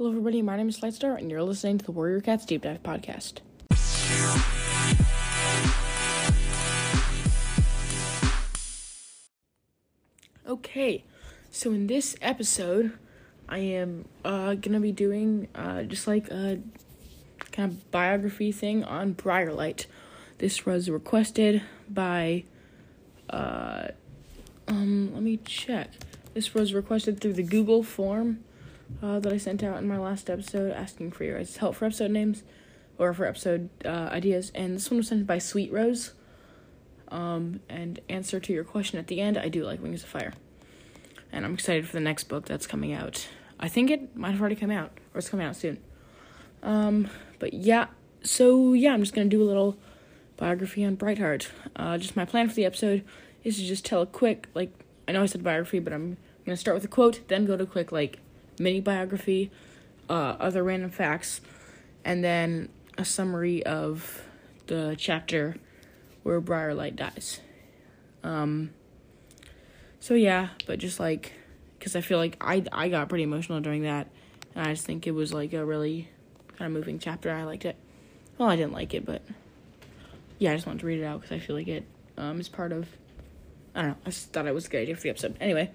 Hello, everybody. My name is Lightstar, and you're listening to the Warrior Cats Deep Dive podcast. Okay, so in this episode, I am uh, gonna be doing uh, just like a kind of biography thing on Briarlight. This was requested by, uh, um, let me check. This was requested through the Google form uh, that I sent out in my last episode asking for your guys' help for episode names or for episode uh, ideas. And this one was sent by Sweet Rose. Um, and answer to your question at the end, I do like Wings of Fire. And I'm excited for the next book that's coming out. I think it might have already come out, or it's coming out soon. Um, but yeah, so yeah, I'm just gonna do a little biography on Brightheart. Uh, just my plan for the episode is to just tell a quick, like, I know I said biography, but I'm gonna start with a quote, then go to a quick, like, mini biography, uh, other random facts, and then a summary of the chapter where Briarlight dies. Um, so yeah, but just like, because I feel like I I got pretty emotional during that, and I just think it was like a really kind of moving chapter. I liked it. Well, I didn't like it, but yeah, I just wanted to read it out because I feel like it um, is part of. I don't know. I just thought it was a good idea for the episode. Anyway,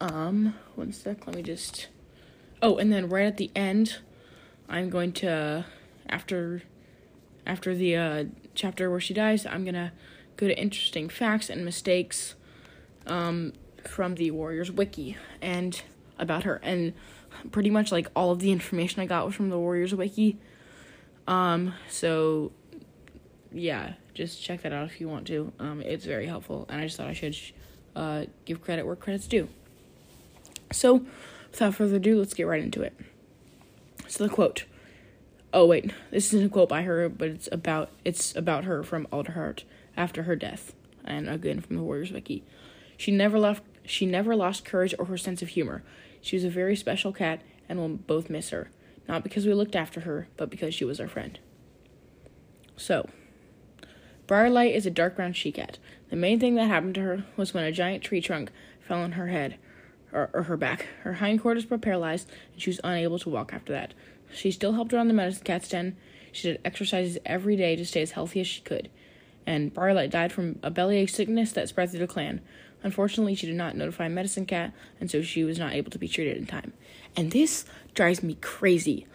um, one sec. Let me just. Oh, and then right at the end, I'm going to after after the uh, chapter where she dies, I'm gonna go to interesting facts and mistakes um, from the Warriors Wiki and about her, and pretty much like all of the information I got was from the Warriors Wiki. Um, so yeah, just check that out if you want to. Um, it's very helpful, and I just thought I should uh, give credit where credit's due. So, without further ado, let's get right into it. So the quote. Oh wait, this isn't a quote by her, but it's about it's about her from Alderheart after her death, and again from the Warriors Wiki. She never left. She never lost courage or her sense of humor. She was a very special cat, and we'll both miss her. Not because we looked after her, but because she was our friend. So, Briarlight is a dark brown she cat. The main thing that happened to her was when a giant tree trunk fell on her head, or, or her back. Her hindquarters were paralyzed, and she was unable to walk after that. She still helped around the medicine cat's den. She did exercises every day to stay as healthy as she could. And Briarlight died from a bellyache sickness that spread through the clan. Unfortunately, she did not notify Medicine Cat, and so she was not able to be treated in time. And this drives me crazy.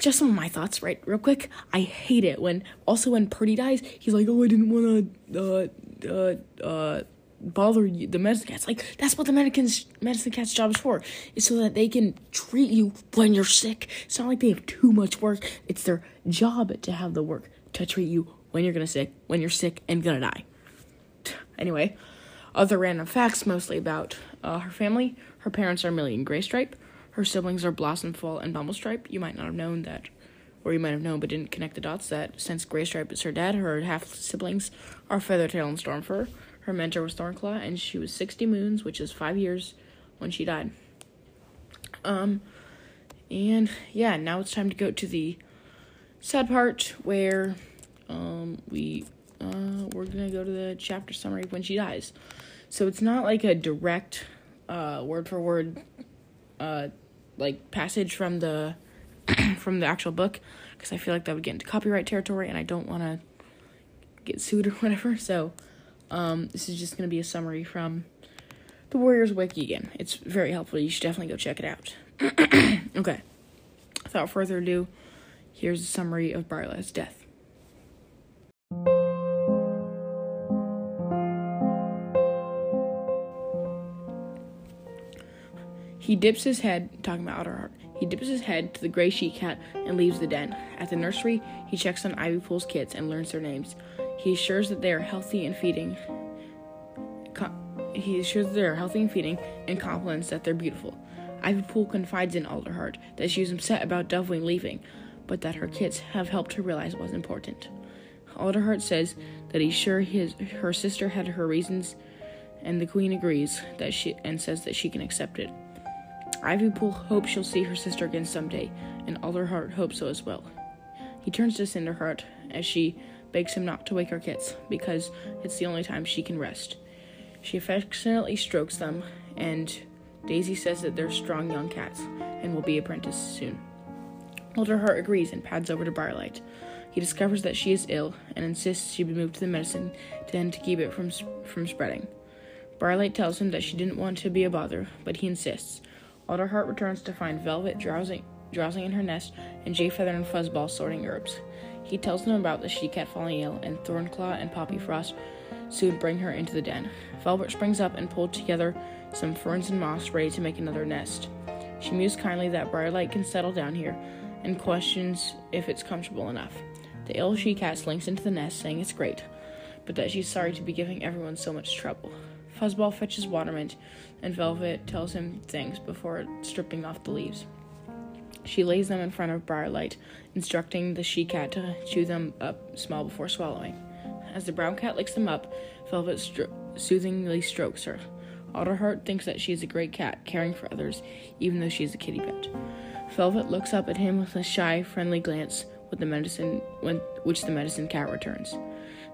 Just some of my thoughts, right? Real quick. I hate it when, also when Purdy dies, he's like, oh, I didn't want to, uh, uh, uh, bother you, the medicine cats. Like that's what the medicine cat's job is for. Is so that they can treat you when you're sick. It's not like they have too much work. It's their job to have the work to treat you when you're gonna sick, when you're sick and gonna die. Anyway, other random facts mostly about uh, her family. Her parents are Millie and Graystripe. Her siblings are Blossomfall and Bumblestripe. You might not have known that, or you might have known but didn't connect the dots that since Graystripe is her dad, her half siblings are Feathertail and Stormfur. Her mentor was Thornclaw, and she was 60 moons, which is five years when she died. Um, and yeah, now it's time to go to the sad part where um, we uh, we're gonna go to the chapter summary when she dies. So it's not like a direct uh, word for word uh, like passage from the from the actual book because I feel like that would get into copyright territory, and I don't want to get sued or whatever. So um, this is just going to be a summary from the Warriors Wiki again. It's very helpful. You should definitely go check it out. okay. Without further ado, here's a summary of Briarlight's death. He dips his head, talking about Alderheart, he dips his head to the gray she cat and leaves the den. At the nursery, he checks on Ivypool's kids and learns their names. He assures that they are healthy and feeding. He assures that they are healthy and feeding, and compliments that they're beautiful. Ivypool confides in Alderheart that she is upset about Dovewing leaving, but that her kids have helped her realize what's important. Alderheart says that he's sure his her sister had her reasons, and the Queen agrees that she and says that she can accept it. Ivy Ivypool hopes she'll see her sister again someday, and Alderheart hopes so as well. He turns to Cinderheart as she begs him not to wake her kids because it's the only time she can rest. She affectionately strokes them and Daisy says that they're strong young cats and will be apprenticed soon. Alderheart agrees and pads over to Briarlight. He discovers that she is ill and insists she be moved to the medicine den to keep it from from spreading. Briarlight tells him that she didn't want to be a bother, but he insists. Alderheart returns to find Velvet drowsing, drowsing in her nest and Jayfeather and Fuzzball sorting herbs. He tells them about the she cat falling ill, and Thornclaw and Poppyfrost soon bring her into the den. Velvet springs up and pulls together some ferns and moss ready to make another nest. She mews kindly that Briarlight can settle down here and questions if it's comfortable enough. The ill she cat slinks into the nest, saying it's great, but that she's sorry to be giving everyone so much trouble. Fuzzball fetches Watermint, and Velvet tells him things before stripping off the leaves. She lays them in front of Briarlight, instructing the she cat to chew them up small before swallowing. As the brown cat licks them up, Velvet stro- soothingly strokes her. Alderheart thinks that she is a great cat, caring for others, even though she is a kitty pet. Velvet looks up at him with a shy, friendly glance, with the medicine, when, which the medicine cat returns.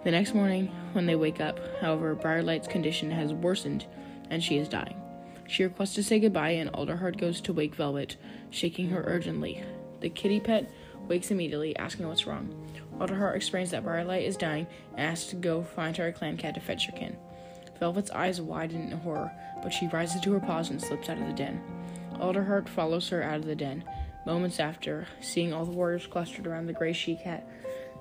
The next morning, when they wake up, however, Briarlight's condition has worsened, and she is dying. She requests to say goodbye, and Alderheart goes to wake Velvet, shaking her urgently. The kitty pet wakes immediately, asking what's wrong. Alderheart explains that Briarlight is dying and asks to go find her clan cat to fetch her kin. Velvet's eyes widen in horror, but she rises to her paws and slips out of the den. Alderheart follows her out of the den. Moments after, seeing all the warriors clustered around the gray she cat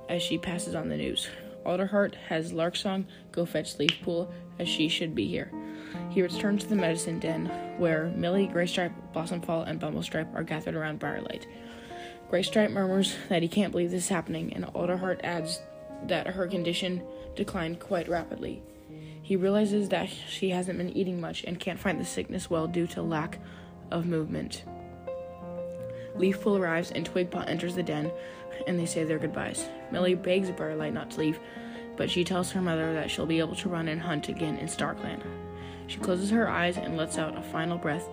as she passes on the news. Alderheart has Larksong go fetch Leafpool as she should be here. He returns to the medicine den where Millie, Graystripe, Blossomfall, and Bumblestripe are gathered around Briarlight. Graystripe murmurs that he can't believe this is happening, and Alderheart adds that her condition declined quite rapidly. He realizes that she hasn't been eating much and can't fight the sickness well due to lack of movement. Leafpool arrives and Twigpaw enters the den, and they say their goodbyes. Millie begs Briarlight not to leave, but she tells her mother that she'll be able to run and hunt again in StarClan. She closes her eyes and lets out a final breath,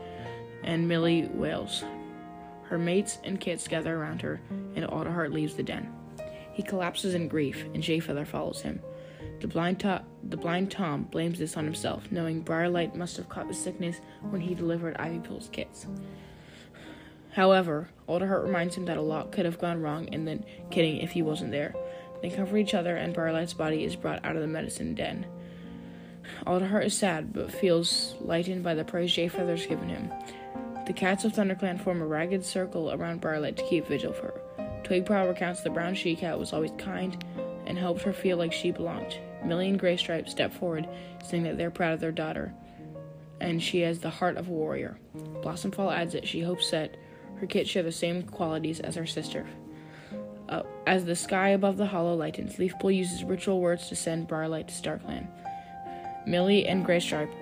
and Millie wails. Her mates and kits gather around her, and Alderheart leaves the den. He collapses in grief, and Jayfeather follows him. The blind, to- the blind Tom blames this on himself, knowing Briarlight must have caught the sickness when he delivered Ivypool's kits. However, Alderheart reminds him that a lot could have gone wrong in the kidding if he wasn't there. They comfort each other, and Briarlight's body is brought out of the medicine den. Alderheart is sad, but feels lightened by the praise Jayfeather's given him. The cats of ThunderClan form a ragged circle around Briarlight to keep vigil for her. Twigpaw recounts the brown she cat was always kind and helped her feel like she belonged. Millie and Graystripe step forward, saying that they're proud of their daughter, and she has the heart of a warrior. Blossomfall adds that she hopes that her kits share the same qualities as her sister. Uh, as the sky above the hollow lightens, Leafpool uses ritual words to send Briarlight to StarClan. Millie and Graystripe,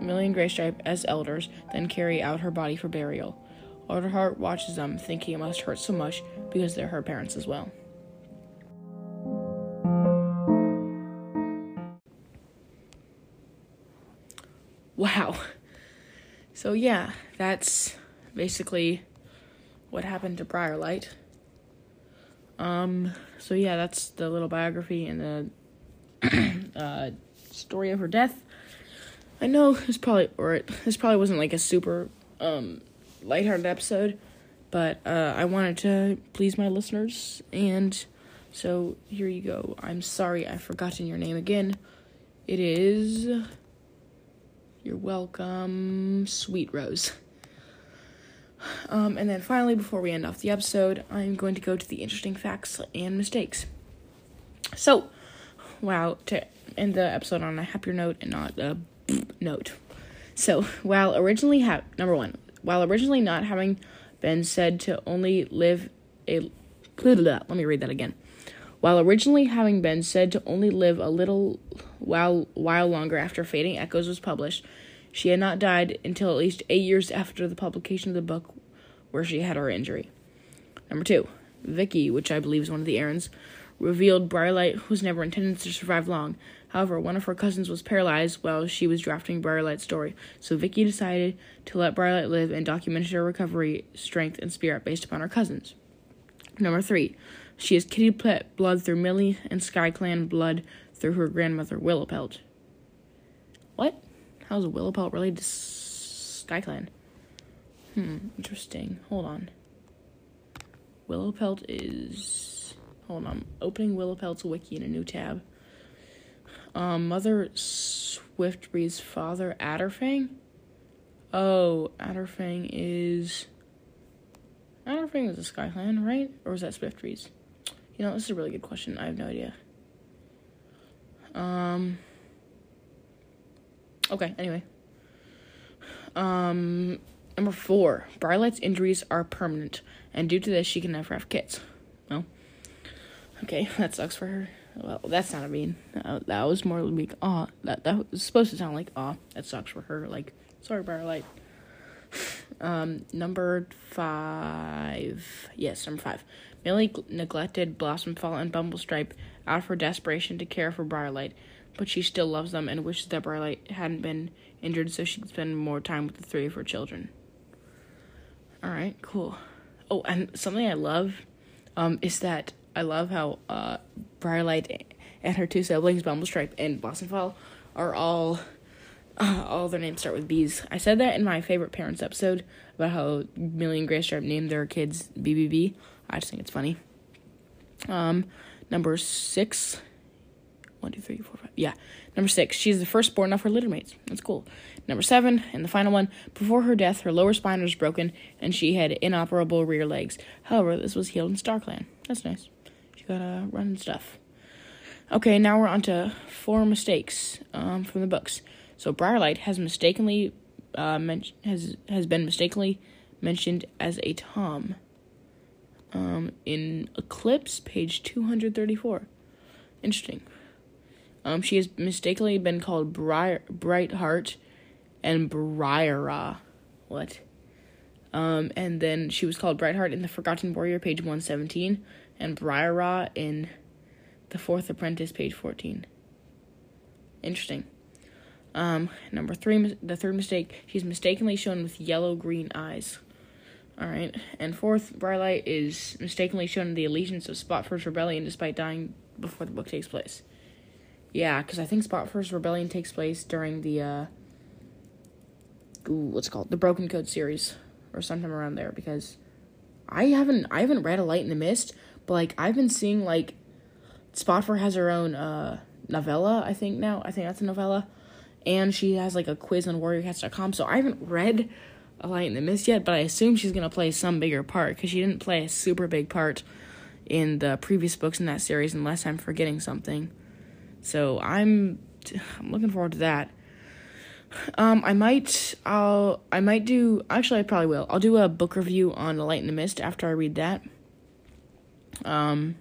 Millie and Graystripe, as elders, then carry out her body for burial. Alderheart watches them, thinking it must hurt so much because they're her parents as well. Wow. So yeah, that's basically what happened to Briarlight. Um, so yeah, that's the little biography and the uh, story of her death. I know this probably or it, this probably wasn't like a super um lighthearted episode, but uh, I wanted to please my listeners, and so here you go. I'm sorry I've forgotten your name again. It is. You're welcome, Sweet Rose. Um, and then finally, before we end off the episode, I'm going to go to the interesting facts and mistakes. So, wow, to end the episode on a happier note and not a note. So, while originally have number one, while originally not having been said to only live a let me read that again. While originally having been said to only live a little while while longer after Fading Echoes was published, she had not died until at least eight years after the publication of the book where she had her injury. Number two, Vicky, which I believe is one of the Erins, revealed Briarlight was never intended to survive long. However, one of her cousins was paralyzed while she was drafting Briarlight's story, so Vicky decided to let Briarlight live and documented her recovery, strength, and spirit based upon her cousins. Number three, she has kitty pet blood through Millie and SkyClan blood through her grandmother Willowpelt. What? How's Willowpelt related to Sky Clan? Hmm, interesting. Hold on. Willowpelt is. Hold on. I'm Opening Willowpelt's wiki in a new tab. Um, Mother Swiftbreeze's father, Adderfang? Oh, Adderfang is. Adderfang is a SkyClan, right? Or is that Swiftbreeze? You know, this is a really good question. I have no idea. Um. Okay, anyway. Um, number four, Briarlight's injuries are permanent, and due to this, she can never have kids. Well, okay, that sucks for her. Well, that's not a mean. Uh, that was more like ah. That that was supposed to sound like ah. That sucks for her. Like sorry, Briarlight. Um, number five. Yes, number five. Millie neglected Blossomfall and Bumblestripe out of her desperation to care for Briarlight, but she still loves them and wishes that Briarlight hadn't been injured so she could spend more time with the three of her children. Alright, cool. Oh, and something I love um, is that I love how uh, Briarlight and her two siblings, Bumblestripe and Blossomfall, are all uh, all their names start with B's. I said that in my favorite parents episode about how Millie and Graystripe named their kids BBB. I just think it's funny. Um, number six. One, two, three, four, five. Yeah. Number six. She's the firstborn of her littermates. That's cool. Number seven, and the final one. Before her death, her lower spine was broken, and she had inoperable rear legs. However, this was healed in StarClan. That's nice. She got to uh, run stuff. Okay, now we're on to four mistakes um, from the books. So Briarlight has mistakenly uh, men- has has been mistakenly mentioned as a Tom. Um, in Eclipse, page two hundred thirty four. Interesting. Um, she has mistakenly been called Briar Brightheart and Briara. What? Um, and then she was called Brightheart in the Forgotten Warrior, page 117, and Briara in the Fourth Apprentice, page 14. Interesting. Um, number three, the third mistake, she's mistakenly shown with yellow green eyes. Alright, and fourth, Briarlight is mistakenly shown the allegiance of Spotfur's rebellion despite dying before the book takes place. Yeah, because I think Spotfur's rebellion takes place during the, uh, ooh, what's called? The Broken Code series, or sometime around there, because I haven't, I haven't read A Light in the Mist, but, like, I've been seeing, like, Spotfur has her own, uh, novella, I think now. I think that's a novella and she has like a quiz on warriorcats.com. So I haven't read A Light in the Mist yet, but I assume she's gonna play some bigger part because she didn't play a super big part in the previous books in that series, unless I'm forgetting something. So I'm I'm looking forward to that. Um, I might I'll I might do actually I probably will. I'll do a book review on A Light in the Mist after I read that. Um,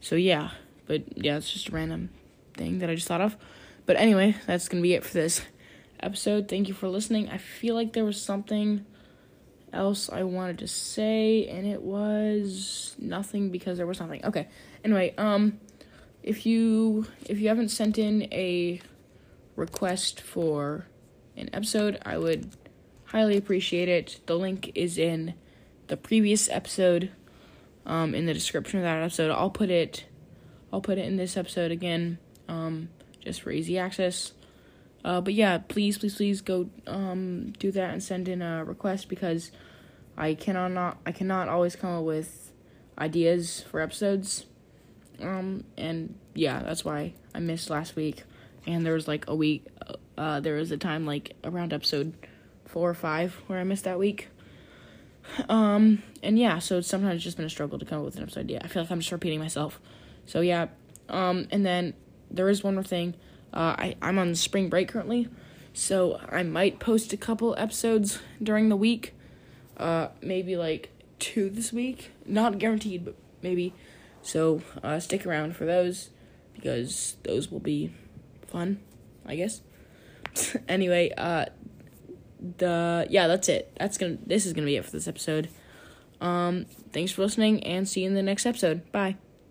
so yeah, but yeah, it's just a random thing that I just thought of. But anyway, that's to be it for this episode. Thank you for listening. I feel like there was something else I wanted to say and it was nothing because there was nothing. Okay. Anyway, um if you if you haven't sent in a request for an episode, I would highly appreciate it. The link is in the previous episode um in the description of that episode. I'll put it I'll put it in this episode again. Um just for easy access. Uh, but yeah, please, please, please go um, do that and send in a request because I cannot not I cannot always come up with ideas for episodes. Um, and yeah, that's why I missed last week. And there was like a week. Uh, there was a time like around episode four or five where I missed that week. Um, and yeah, so it's sometimes just been a struggle to come up with an episode idea. I feel like I'm just repeating myself. So yeah, um, and then there is one more thing. Uh, I, I'm on spring break currently, so I might post a couple episodes during the week. Uh, maybe like two this week. Not guaranteed, but maybe. So uh, stick around for those because those will be fun, I guess. anyway, uh, the yeah, that's it. That's gonna. This is gonna be it for this episode. Um, thanks for listening, and see you in the next episode. Bye.